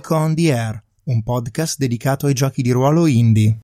Geek on the Air, un podcast dedicato ai giochi di ruolo indie.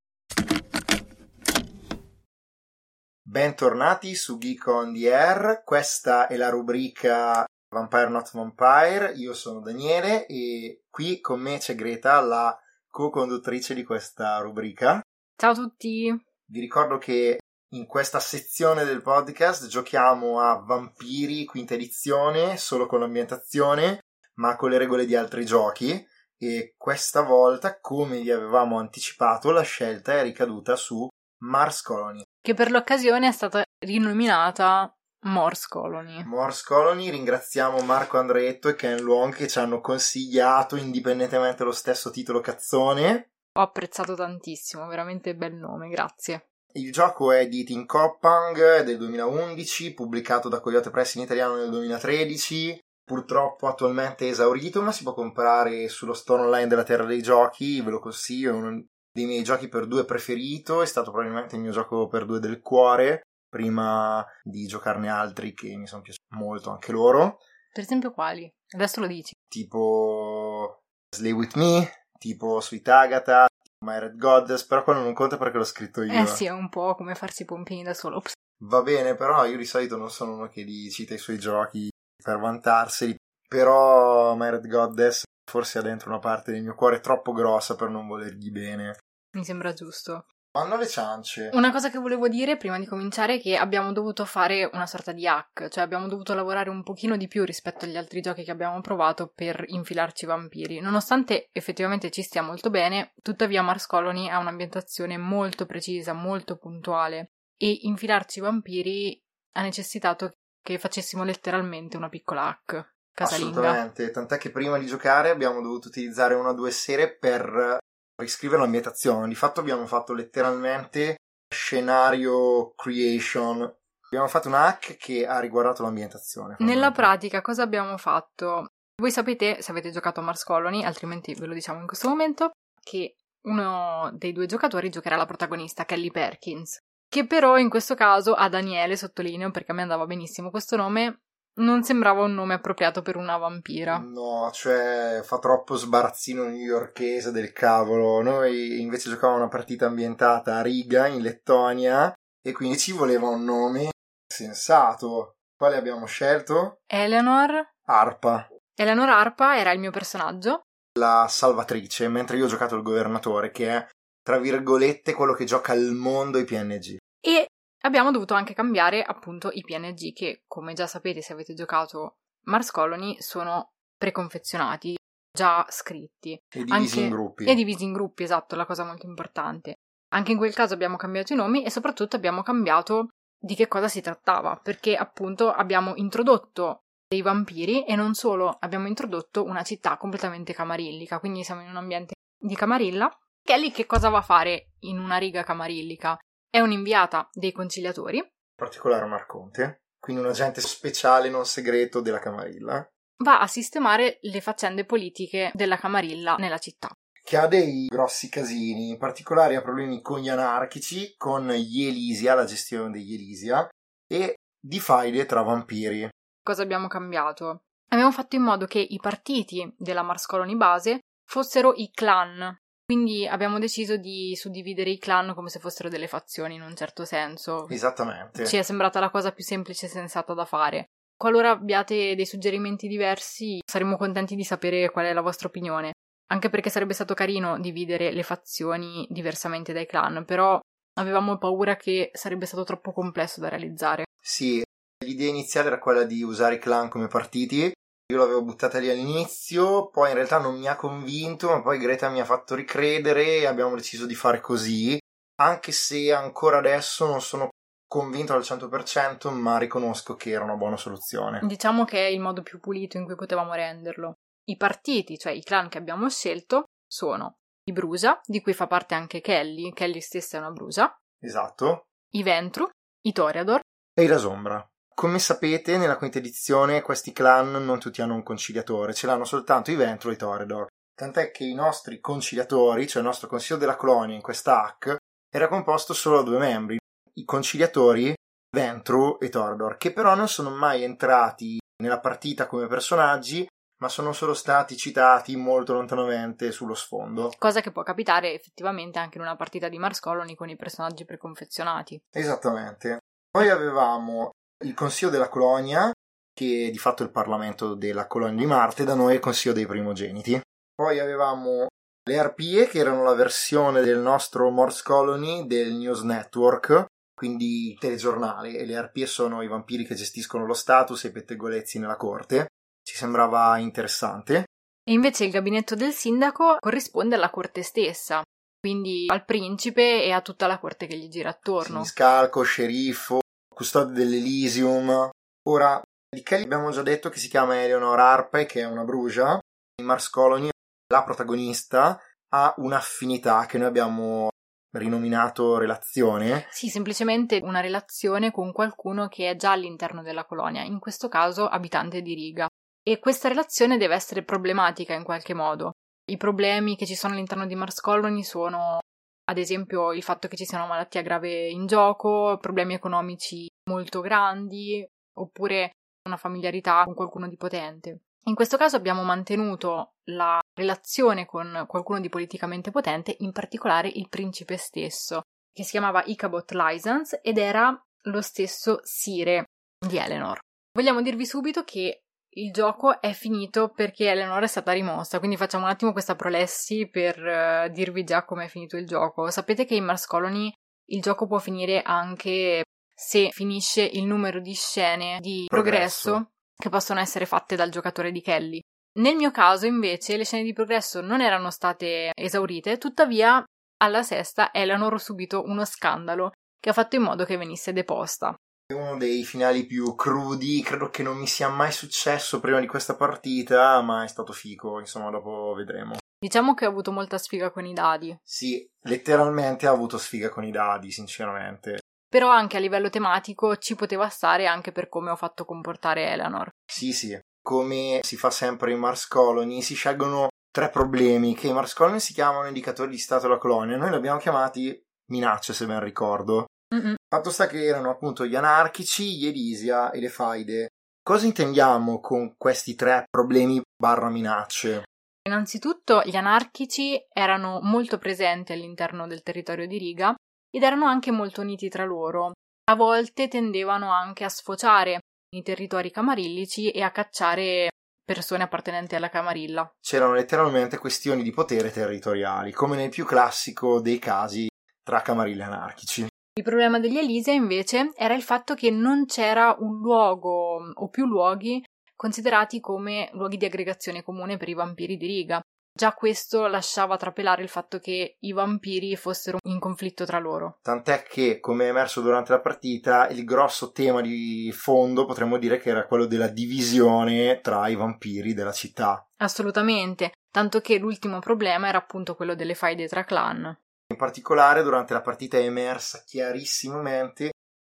Bentornati su Geek on the Air, questa è la rubrica Vampire Not Vampire, io sono Daniele e qui con me c'è Greta, la co-conduttrice di questa rubrica. Ciao a tutti! Vi ricordo che in questa sezione del podcast giochiamo a Vampiri quinta edizione solo con l'ambientazione ma con le regole di altri giochi e questa volta, come vi avevamo anticipato, la scelta è ricaduta su Mars Colony. Che per l'occasione è stata rinominata Morse Colony. Morse Colony, ringraziamo Marco Andretto e Ken Luong che ci hanno consigliato indipendentemente lo stesso titolo cazzone. Ho apprezzato tantissimo, veramente bel nome, grazie. Il gioco è di Team Coppang del 2011, pubblicato da Coyote Press in italiano nel 2013 purtroppo attualmente esaurito, ma si può comprare sullo store online della Terra dei Giochi, ve lo consiglio, è uno dei miei giochi per due preferito, è stato probabilmente il mio gioco per due del cuore, prima di giocarne altri che mi sono piaciuti molto anche loro. Per esempio quali? Adesso lo dici. Tipo Slay With Me, tipo Sweet Agatha, My Red Goddess, però quello non conta perché l'ho scritto io. Eh sì, è un po' come farsi i pompini da solo. Va bene, però io di solito non sono uno che li cita i suoi giochi per vantarseli, però Red Goddess forse ha dentro una parte del mio cuore troppo grossa per non volergli bene. Mi sembra giusto. Vanno le ciance. Una cosa che volevo dire prima di cominciare è che abbiamo dovuto fare una sorta di hack, cioè abbiamo dovuto lavorare un pochino di più rispetto agli altri giochi che abbiamo provato per infilarci i vampiri. Nonostante effettivamente ci stia molto bene, tuttavia Mars Colony ha un'ambientazione molto precisa, molto puntuale e infilarci i vampiri ha necessitato che facessimo letteralmente una piccola hack casalinga. Assolutamente, tant'è che prima di giocare abbiamo dovuto utilizzare una o due sere per riscrivere l'ambientazione. Di fatto abbiamo fatto letteralmente scenario creation. Abbiamo fatto una hack che ha riguardato l'ambientazione. Nella pratica cosa abbiamo fatto? Voi sapete, se avete giocato a Mars Colony, altrimenti ve lo diciamo in questo momento, che uno dei due giocatori giocherà la protagonista, Kelly Perkins che però in questo caso a Daniele, sottolineo perché a me andava benissimo questo nome, non sembrava un nome appropriato per una vampira. No, cioè fa troppo sbarazzino newyorkese del cavolo. Noi invece giocavamo una partita ambientata a Riga, in Lettonia, e quindi ci voleva un nome sensato. Quale abbiamo scelto? Eleanor Arpa. Eleanor Arpa era il mio personaggio. La salvatrice, mentre io ho giocato il governatore, che è tra virgolette, quello che gioca al mondo i PNG. E abbiamo dovuto anche cambiare appunto i PNG che, come già sapete se avete giocato Mars Colony, sono preconfezionati, già scritti. E divisi anche... in gruppi. E divisi in gruppi, esatto, la cosa molto importante. Anche in quel caso abbiamo cambiato i nomi e soprattutto abbiamo cambiato di che cosa si trattava, perché appunto abbiamo introdotto dei vampiri e non solo, abbiamo introdotto una città completamente camarillica, quindi siamo in un ambiente di camarilla Kelly che cosa va a fare in una riga camarillica? È un'inviata dei conciliatori. In particolare Marconte, quindi un agente speciale non segreto della Camarilla. Va a sistemare le faccende politiche della Camarilla nella città. Che ha dei grossi casini, in particolare ha problemi con gli anarchici, con gli Elisia, la gestione degli Elisia, e di faide tra vampiri. Cosa abbiamo cambiato? Abbiamo fatto in modo che i partiti della Mars Colony base fossero i clan quindi abbiamo deciso di suddividere i clan come se fossero delle fazioni in un certo senso. Esattamente. Ci è sembrata la cosa più semplice e sensata da fare. Qualora abbiate dei suggerimenti diversi, saremmo contenti di sapere qual è la vostra opinione. Anche perché sarebbe stato carino dividere le fazioni diversamente dai clan, però avevamo paura che sarebbe stato troppo complesso da realizzare. Sì, l'idea iniziale era quella di usare i clan come partiti, io l'avevo buttata lì all'inizio, poi in realtà non mi ha convinto, ma poi Greta mi ha fatto ricredere e abbiamo deciso di fare così, anche se ancora adesso non sono convinto al 100%, ma riconosco che era una buona soluzione. Diciamo che è il modo più pulito in cui potevamo renderlo. I partiti, cioè i clan che abbiamo scelto, sono i Brusa, di cui fa parte anche Kelly, Kelly stessa è una Brusa. Esatto. I Ventru, i Toreador e i Rasombra. Come sapete, nella quinta edizione questi clan non tutti hanno un conciliatore, ce l'hanno soltanto i Ventro e i Toredor. Tant'è che i nostri conciliatori, cioè il nostro consiglio della colonia in questa hack, era composto solo da due membri, i conciliatori Ventru e Toredor, che però non sono mai entrati nella partita come personaggi, ma sono solo stati citati molto lontanamente sullo sfondo. Cosa che può capitare effettivamente anche in una partita di Mars Colony con i personaggi preconfezionati. Esattamente. Poi avevamo il Consiglio della Colonia, che è di fatto il Parlamento della Colonia di Marte, da noi è il Consiglio dei Primogeniti. Poi avevamo le arpie, che erano la versione del nostro Morse Colony del News Network, quindi il telegiornale, e le arpie sono i vampiri che gestiscono lo status e i pettegolezzi nella corte. Ci sembrava interessante. E invece il gabinetto del sindaco corrisponde alla corte stessa, quindi al principe e a tutta la corte che gli gira attorno. Siniscalco, sceriffo, custode dell'Elysium. Ora, di Kelly abbiamo già detto che si chiama Eleanor Arpe, che è una brugia. In Mars Colony la protagonista ha un'affinità che noi abbiamo rinominato relazione. Sì, semplicemente una relazione con qualcuno che è già all'interno della colonia, in questo caso abitante di riga. E questa relazione deve essere problematica in qualche modo. I problemi che ci sono all'interno di Mars Colony sono, ad esempio, il fatto che ci sia una malattia grave in gioco, problemi economici molto grandi, oppure una familiarità con qualcuno di potente. In questo caso abbiamo mantenuto la relazione con qualcuno di politicamente potente, in particolare il principe stesso, che si chiamava Ichabod License ed era lo stesso sire di Eleanor. Vogliamo dirvi subito che il gioco è finito perché Eleanor è stata rimossa, quindi facciamo un attimo questa prolessi per uh, dirvi già come è finito il gioco. Sapete che in Mars Colony il gioco può finire anche se finisce il numero di scene di progresso, progresso che possono essere fatte dal giocatore di Kelly. Nel mio caso, invece, le scene di progresso non erano state esaurite, tuttavia alla sesta Eleanor ha subito uno scandalo che ha fatto in modo che venisse deposta. È uno dei finali più crudi, credo che non mi sia mai successo prima di questa partita, ma è stato fico, insomma, dopo vedremo. Diciamo che ha avuto molta sfiga con i dadi. Sì, letteralmente ha avuto sfiga con i dadi, sinceramente però anche a livello tematico ci poteva stare anche per come ho fatto comportare Eleanor. Sì, sì, come si fa sempre in Mars Colony, si scelgono tre problemi che in Mars Colony si chiamano indicatori di stato della colonia, noi li abbiamo chiamati minacce se ben ricordo. Mm-mm. Fatto sta che erano appunto gli anarchici, gli Elisia e le faide. Cosa intendiamo con questi tre problemi barra minacce? Innanzitutto gli anarchici erano molto presenti all'interno del territorio di Riga ed erano anche molto uniti tra loro. A volte tendevano anche a sfociare nei territori camarillici e a cacciare persone appartenenti alla camarilla. C'erano letteralmente questioni di potere territoriali, come nel più classico dei casi tra camarille anarchici. Il problema degli Elise invece era il fatto che non c'era un luogo o più luoghi considerati come luoghi di aggregazione comune per i vampiri di riga. Già questo lasciava trapelare il fatto che i vampiri fossero in conflitto tra loro. Tant'è che, come è emerso durante la partita, il grosso tema di fondo potremmo dire che era quello della divisione tra i vampiri della città. Assolutamente, tanto che l'ultimo problema era appunto quello delle faide tra clan. In particolare, durante la partita è emersa chiarissimamente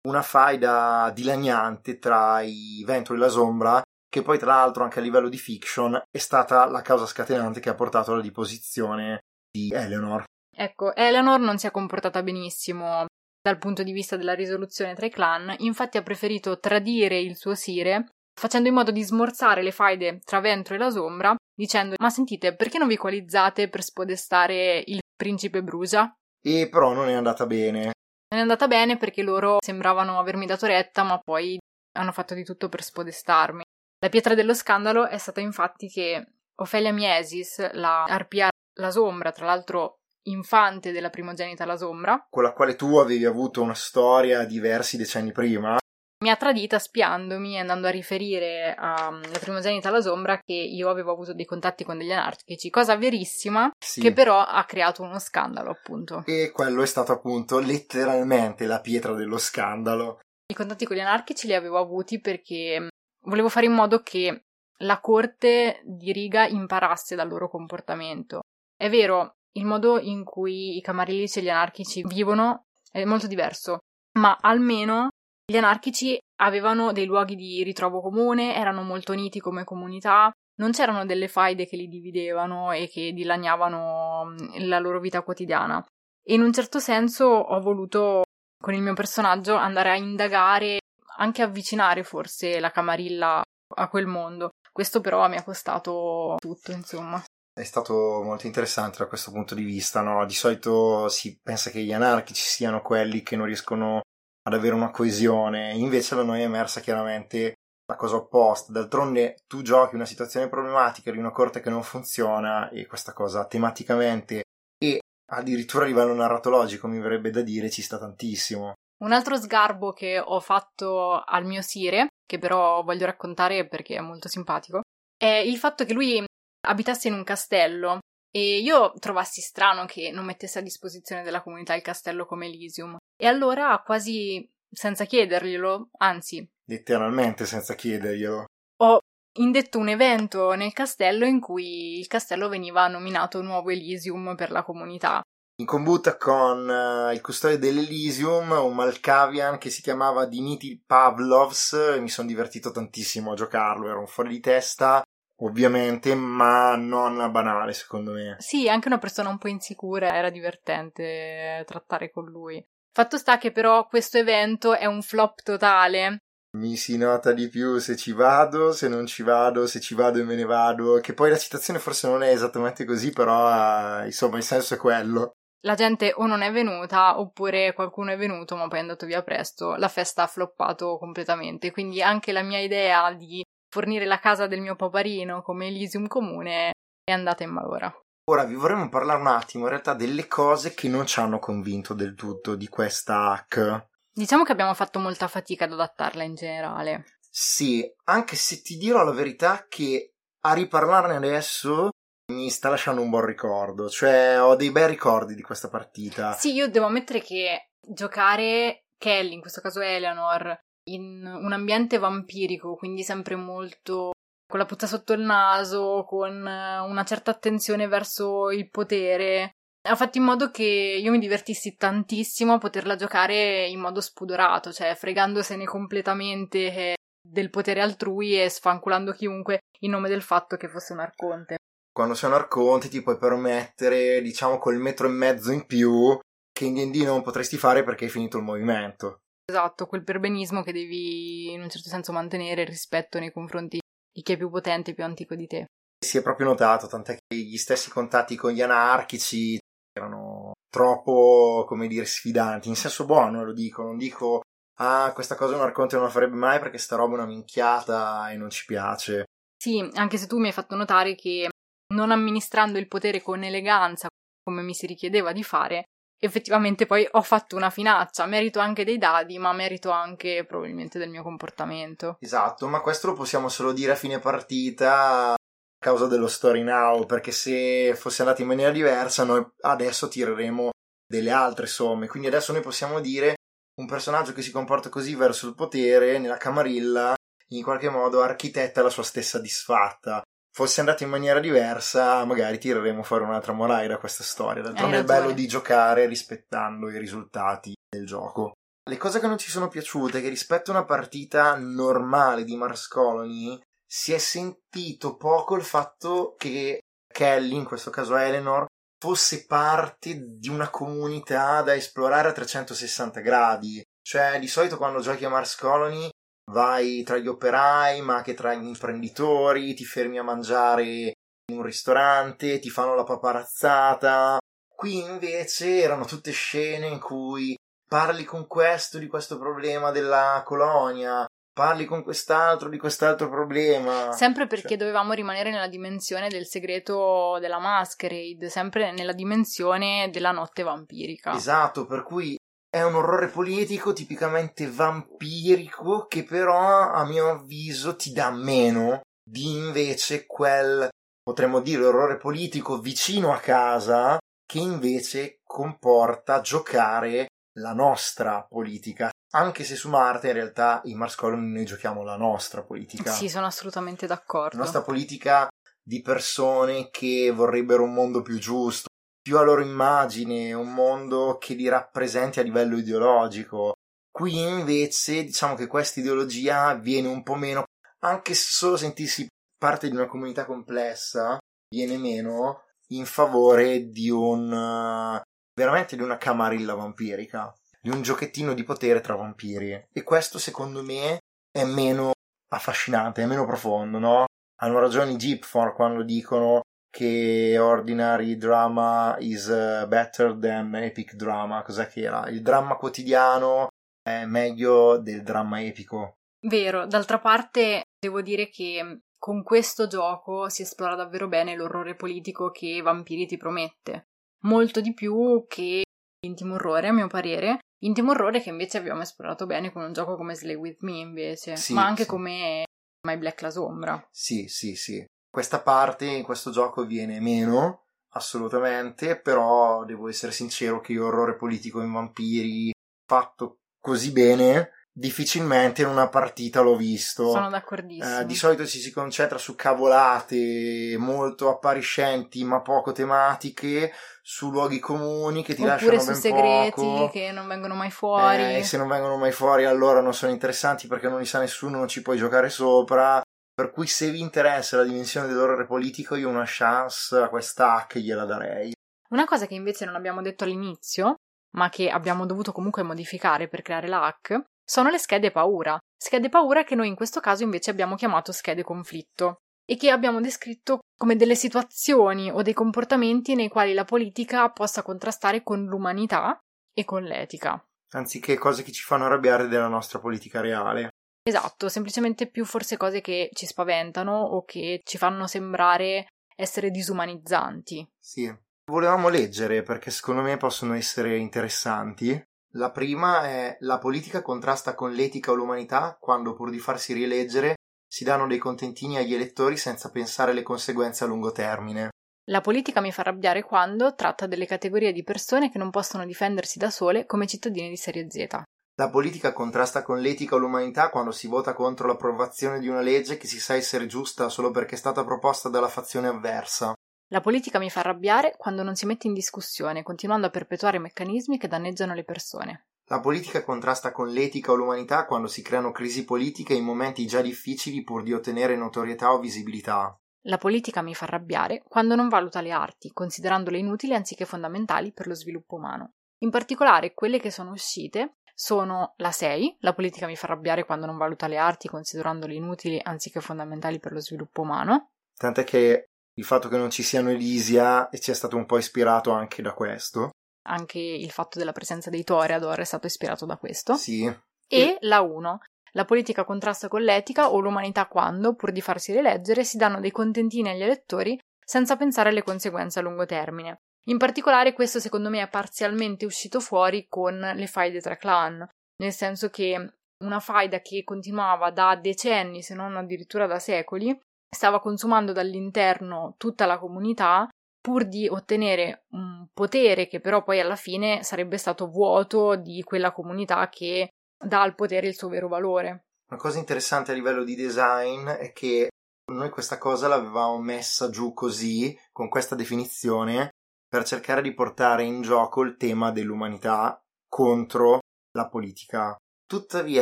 una faida dilaniante tra i Ventro e la Sombra che poi tra l'altro anche a livello di fiction è stata la causa scatenante che ha portato alla deposizione di Eleanor. Ecco, Eleanor non si è comportata benissimo dal punto di vista della risoluzione tra i clan, infatti ha preferito tradire il suo sire, facendo in modo di smorzare le faide tra Ventro e la Sombra, dicendo ma sentite, perché non vi coalizzate per spodestare il principe Brugia? E però non è andata bene. Non è andata bene perché loro sembravano avermi dato retta, ma poi hanno fatto di tutto per spodestarmi. La pietra dello scandalo è stata infatti che Ophelia Miesis, la arpia La Sombra, tra l'altro infante della primogenita La Sombra, con la quale tu avevi avuto una storia diversi decenni prima, mi ha tradita spiandomi e andando a riferire alla primogenita La Sombra che io avevo avuto dei contatti con degli anarchici, cosa verissima sì. che però ha creato uno scandalo appunto. E quello è stato appunto letteralmente la pietra dello scandalo. I contatti con gli anarchici li avevo avuti perché Volevo fare in modo che la corte di riga imparasse dal loro comportamento. È vero, il modo in cui i camarillici e gli anarchici vivono è molto diverso, ma almeno gli anarchici avevano dei luoghi di ritrovo comune, erano molto uniti come comunità, non c'erano delle faide che li dividevano e che dilaniavano la loro vita quotidiana. E in un certo senso ho voluto, con il mio personaggio, andare a indagare anche avvicinare forse la Camarilla a quel mondo. Questo però mi ha costato tutto, insomma. È stato molto interessante da questo punto di vista, no? Di solito si pensa che gli anarchici siano quelli che non riescono ad avere una coesione, invece da noi è emersa chiaramente la cosa opposta. D'altronde tu giochi una situazione problematica di una corte che non funziona e questa cosa tematicamente e addirittura a livello narratologico mi verrebbe da dire ci sta tantissimo. Un altro sgarbo che ho fatto al mio Sire, che però voglio raccontare perché è molto simpatico, è il fatto che lui abitasse in un castello e io trovassi strano che non mettesse a disposizione della comunità il castello come Elysium. E allora, quasi senza chiederglielo, anzi, letteralmente senza chiederglielo, ho indetto un evento nel castello in cui il castello veniva nominato nuovo Elysium per la comunità. In combutta con uh, il custode dell'Elysium, un Malkavian che si chiamava Dimitri Pavlovs, mi sono divertito tantissimo a giocarlo, era un fuori di testa, ovviamente, ma non banale secondo me. Sì, anche una persona un po' insicura, era divertente trattare con lui. Fatto sta che però questo evento è un flop totale. Mi si nota di più se ci vado, se non ci vado, se ci vado e me ne vado, che poi la citazione forse non è esattamente così, però uh, insomma il senso è quello la gente o non è venuta oppure qualcuno è venuto ma poi è andato via presto, la festa ha floppato completamente, quindi anche la mia idea di fornire la casa del mio paparino come Elysium comune è andata in malora. Ora vi vorremmo parlare un attimo in realtà delle cose che non ci hanno convinto del tutto di questa hack. Diciamo che abbiamo fatto molta fatica ad adattarla in generale. Sì, anche se ti dirò la verità che a riparlarne adesso mi sta lasciando un buon ricordo, cioè ho dei bei ricordi di questa partita. Sì, io devo ammettere che giocare Kelly, in questo caso Eleanor, in un ambiente vampirico, quindi sempre molto con la puzza sotto il naso, con una certa attenzione verso il potere, ha fatto in modo che io mi divertissi tantissimo a poterla giocare in modo spudorato, cioè fregandosene completamente del potere altrui e sfanculando chiunque in nome del fatto che fosse un arconte quando sei un arconte ti puoi permettere, diciamo, quel metro e mezzo in più che in D&D non potresti fare perché hai finito il movimento. Esatto, quel perbenismo che devi in un certo senso mantenere rispetto nei confronti di chi è più potente e più antico di te. Si è proprio notato, tant'è che gli stessi contatti con gli anarchici erano troppo, come dire, sfidanti, in senso buono lo dico, non dico ah, questa cosa un arconte non la farebbe mai perché sta roba è una minchiata e non ci piace. Sì, anche se tu mi hai fatto notare che non amministrando il potere con eleganza come mi si richiedeva di fare, effettivamente poi ho fatto una finaccia, merito anche dei dadi, ma merito anche probabilmente del mio comportamento. Esatto, ma questo lo possiamo solo dire a fine partita a causa dello story now, perché se fosse andato in maniera diversa noi adesso tireremo delle altre somme, quindi adesso noi possiamo dire un personaggio che si comporta così verso il potere nella camarilla in qualche modo architetta la sua stessa disfatta fosse andato in maniera diversa, magari tireremo fuori un'altra morale da questa storia. D'altronde è bello di giocare rispettando i risultati del gioco. Le cose che non ci sono piaciute è che rispetto a una partita normale di Mars Colony si è sentito poco il fatto che Kelly, in questo caso Eleanor, fosse parte di una comunità da esplorare a 360 gradi. Cioè, di solito quando giochi a Mars Colony vai tra gli operai, ma anche tra gli imprenditori, ti fermi a mangiare in un ristorante, ti fanno la paparazzata. Qui invece erano tutte scene in cui parli con questo di questo problema della colonia, parli con quest'altro di quest'altro problema. Sempre perché cioè... dovevamo rimanere nella dimensione del segreto della masquerade, sempre nella dimensione della notte vampirica. Esatto, per cui è un orrore politico tipicamente vampirico che però a mio avviso ti dà meno di invece quel potremmo dire orrore politico vicino a casa che invece comporta giocare la nostra politica. Anche se su Marte in realtà in Mars Colony noi giochiamo la nostra politica. Sì sono assolutamente d'accordo. La nostra politica di persone che vorrebbero un mondo più giusto più a loro immagine, un mondo che li rappresenti a livello ideologico. Qui invece diciamo che questa ideologia viene un po' meno, anche se solo sentirsi parte di una comunità complessa, viene meno in favore di un veramente di una camarilla vampirica, di un giochettino di potere tra vampiri. E questo secondo me è meno affascinante, è meno profondo, no? Hanno ragione i Jeep quando dicono che ordinary drama is uh, better than epic drama. Cos'è che era? Il dramma quotidiano è meglio del dramma epico. Vero, d'altra parte devo dire che con questo gioco si esplora davvero bene l'orrore politico che Vampiri ti promette. Molto di più che Intimo Orrore, a mio parere. Intimo Orrore che invece abbiamo esplorato bene con un gioco come Slay With Me, invece. Sì, ma anche sì. come My Black La Sombra. Sì, sì, sì. Questa parte in questo gioco viene meno, assolutamente, però devo essere sincero che orrore politico in vampiri fatto così bene difficilmente in una partita l'ho visto. Sono d'accordissimo. Eh, di solito ci si concentra su cavolate molto appariscenti ma poco tematiche, su luoghi comuni che ti Oppure lasciano ben segreti poco. che non vengono mai fuori. Eh, e se non vengono mai fuori allora non sono interessanti perché non li sa nessuno, non ci puoi giocare sopra. Per cui se vi interessa la dimensione dell'orrore politico, io una chance a questa hack gliela darei. Una cosa che invece non abbiamo detto all'inizio, ma che abbiamo dovuto comunque modificare per creare la hack, sono le schede paura. Schede paura che noi in questo caso invece abbiamo chiamato schede conflitto e che abbiamo descritto come delle situazioni o dei comportamenti nei quali la politica possa contrastare con l'umanità e con l'etica. Anziché cose che ci fanno arrabbiare della nostra politica reale. Esatto, semplicemente più forse cose che ci spaventano o che ci fanno sembrare essere disumanizzanti. Sì. Volevamo leggere perché secondo me possono essere interessanti. La prima è la politica contrasta con l'etica o l'umanità quando pur di farsi rieleggere si danno dei contentini agli elettori senza pensare alle conseguenze a lungo termine. La politica mi fa arrabbiare quando tratta delle categorie di persone che non possono difendersi da sole come cittadini di serie Z. La politica contrasta con l'etica o l'umanità quando si vota contro l'approvazione di una legge che si sa essere giusta solo perché è stata proposta dalla fazione avversa. La politica mi fa arrabbiare quando non si mette in discussione, continuando a perpetuare meccanismi che danneggiano le persone. La politica contrasta con l'etica o l'umanità quando si creano crisi politiche in momenti già difficili pur di ottenere notorietà o visibilità. La politica mi fa arrabbiare quando non valuta le arti, considerandole inutili anziché fondamentali per lo sviluppo umano. In particolare quelle che sono uscite sono la 6, la politica mi fa arrabbiare quando non valuta le arti considerandole inutili anziché fondamentali per lo sviluppo umano. Tant'è che il fatto che non ci siano Elisia ci è stato un po' ispirato anche da questo. Anche il fatto della presenza dei Toreador è stato ispirato da questo. Sì. E, e la 1. La politica contrasta con l'etica o l'umanità quando, pur di farsi rieleggere, si danno dei contentini agli elettori senza pensare alle conseguenze a lungo termine. In particolare questo secondo me è parzialmente uscito fuori con le faide tra clan, nel senso che una faida che continuava da decenni, se non addirittura da secoli, stava consumando dall'interno tutta la comunità pur di ottenere un potere che però poi alla fine sarebbe stato vuoto di quella comunità che dà al potere il suo vero valore. Una cosa interessante a livello di design è che noi questa cosa l'avevamo messa giù così, con questa definizione, per cercare di portare in gioco il tema dell'umanità contro la politica. Tuttavia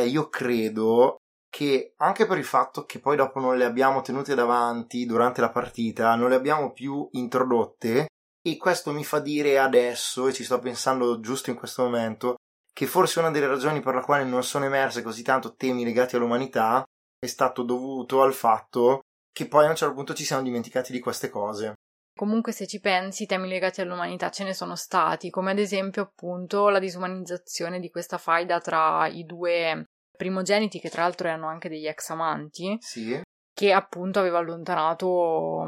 io credo che anche per il fatto che poi dopo non le abbiamo tenute davanti durante la partita, non le abbiamo più introdotte e questo mi fa dire adesso, e ci sto pensando giusto in questo momento, che forse una delle ragioni per la quale non sono emerse così tanto temi legati all'umanità è stato dovuto al fatto che poi a un certo punto ci siamo dimenticati di queste cose. Comunque, se ci pensi, temi legati all'umanità ce ne sono stati, come ad esempio appunto la disumanizzazione di questa faida tra i due primogeniti, che tra l'altro erano anche degli ex amanti, sì. che appunto aveva allontanato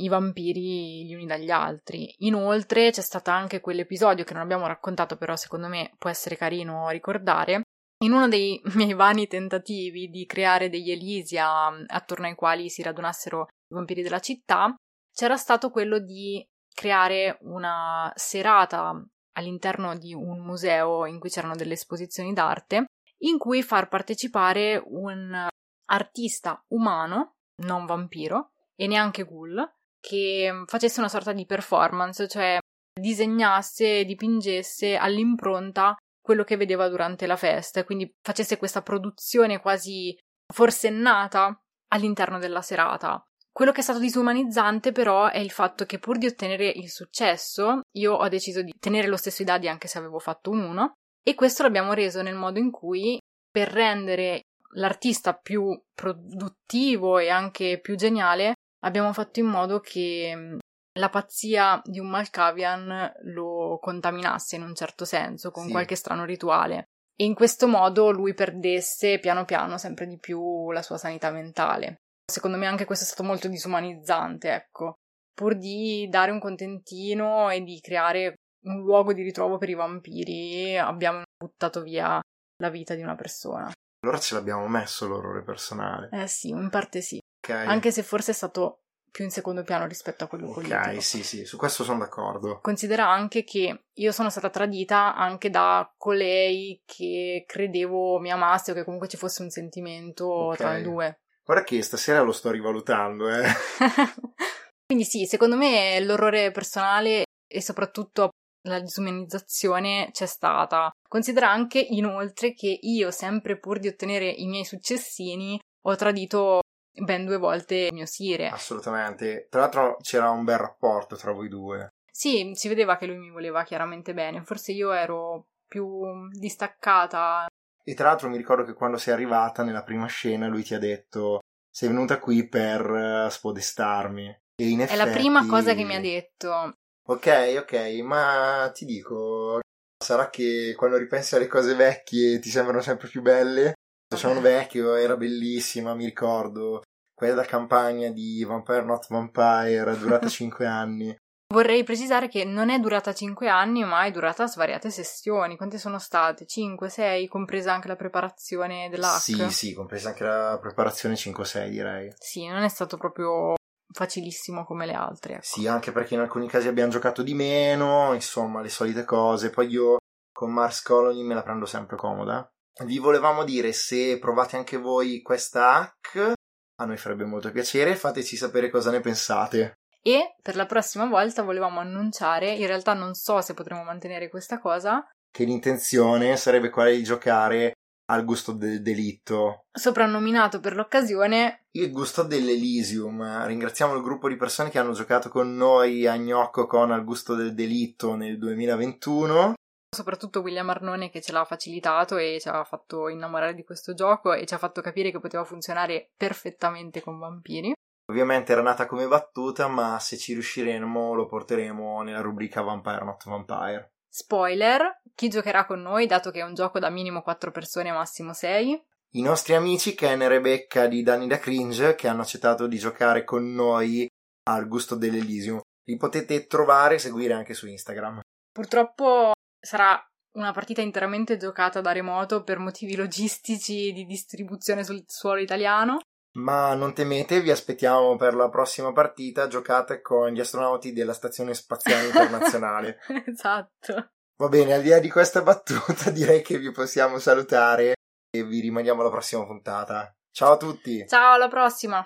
i vampiri gli uni dagli altri. Inoltre c'è stato anche quell'episodio che non abbiamo raccontato, però secondo me può essere carino ricordare. In uno dei miei vani tentativi di creare degli Elysia attorno ai quali si radunassero i vampiri della città, c'era stato quello di creare una serata all'interno di un museo in cui c'erano delle esposizioni d'arte, in cui far partecipare un artista umano, non vampiro, e neanche ghoul, che facesse una sorta di performance, cioè disegnasse dipingesse all'impronta quello che vedeva durante la festa quindi facesse questa produzione quasi forsennata all'interno della serata. Quello che è stato disumanizzante però è il fatto che pur di ottenere il successo, io ho deciso di tenere lo stesso i dadi anche se avevo fatto un 1 e questo l'abbiamo reso nel modo in cui per rendere l'artista più produttivo e anche più geniale abbiamo fatto in modo che la pazzia di un Malkavian lo contaminasse in un certo senso, con Sì. qualche strano rituale. E in questo modo lui perdesse piano piano sempre di più la sua sanità mentale. Secondo me anche questo è stato molto disumanizzante, ecco. Pur di dare un contentino e di creare un luogo di ritrovo per i vampiri, abbiamo buttato via la vita di una persona. Allora ce l'abbiamo messo l'orrore personale. Eh sì, in parte sì. Ok. Anche se forse è stato più in secondo piano rispetto a quello politico. Ok, sì, sì, su questo sono d'accordo. Considera anche che io sono stata tradita anche da colei che credevo mi amasse o che comunque ci fosse un sentimento Ok. tra noi due. Guarda che stasera lo sto rivalutando, eh. Quindi sì, secondo me l'orrore personale e soprattutto la disumanizzazione c'è stata. Considera anche inoltre che io, sempre pur di ottenere i miei successini, ho tradito ben due volte il mio sire. Assolutamente. Tra l'altro c'era un bel rapporto tra voi due. Sì, si vedeva che lui mi voleva chiaramente bene, forse io ero più distaccata. E tra l'altro mi ricordo che quando sei arrivata nella prima scena lui ti ha detto sei venuta qui per eh, spodestarmi. E in È la effetti- prima cosa che mi ha detto. Ok, ok, ma ti dico, sarà che quando ripensi alle cose vecchie ti sembrano sempre più belle? Sono vecchio, era bellissima, mi ricordo. Quella campagna di Vampire Not Vampire, durata 5 anni. Vorrei precisare che non è durata 5 anni, ma è durata svariate sessioni. Quante sono state? 5, 6, compresa anche la preparazione dell'hack? Sì, sì, compresa anche la preparazione 5-6 direi. Sì, non è stato proprio facilissimo come le altre. ecco. Sì, anche perché in alcuni casi abbiamo giocato di meno, insomma, le solite cose. Poi io con Mars Colony me la prendo sempre comoda. Vi volevamo dire se provate anche voi questa hack, a noi farebbe molto piacere, fateci sapere cosa ne pensate. E per la prossima volta volevamo annunciare, in realtà non so se potremo mantenere questa cosa, Che l'intenzione sarebbe quella di giocare al gusto del delitto. soprannominato per l'occasione Il gusto dell'Elysium. Ringraziamo il gruppo di persone che hanno giocato con noi a Gnocco con Al gusto del delitto nel 2021. soprattutto William Arnone che ce l'ha facilitato e ci ha fatto innamorare di questo gioco e ci ha fatto capire che poteva funzionare perfettamente con vampiri. Ovviamente era nata come battuta, ma se ci riusciremo lo porteremo nella rubrica Vampire Not Vampire. Spoiler, chi giocherà con noi, dato che è un gioco da minimo 4 persone, massimo 6? I nostri amici Ken e Rebecca di Danny da Cringe che hanno accettato di giocare con noi al gusto dell'Elysium. Li potete trovare e seguire anche su Instagram. Purtroppo sarà una partita interamente giocata da remoto per motivi logistici di distribuzione sul suolo italiano. Ma non temete, vi aspettiamo per la prossima partita. Giocate con gli astronauti della Stazione Spaziale Internazionale. esatto. Va bene, al di là di questa battuta, direi che vi possiamo salutare e vi rimaniamo alla prossima puntata. Ciao a tutti! Ciao, alla prossima!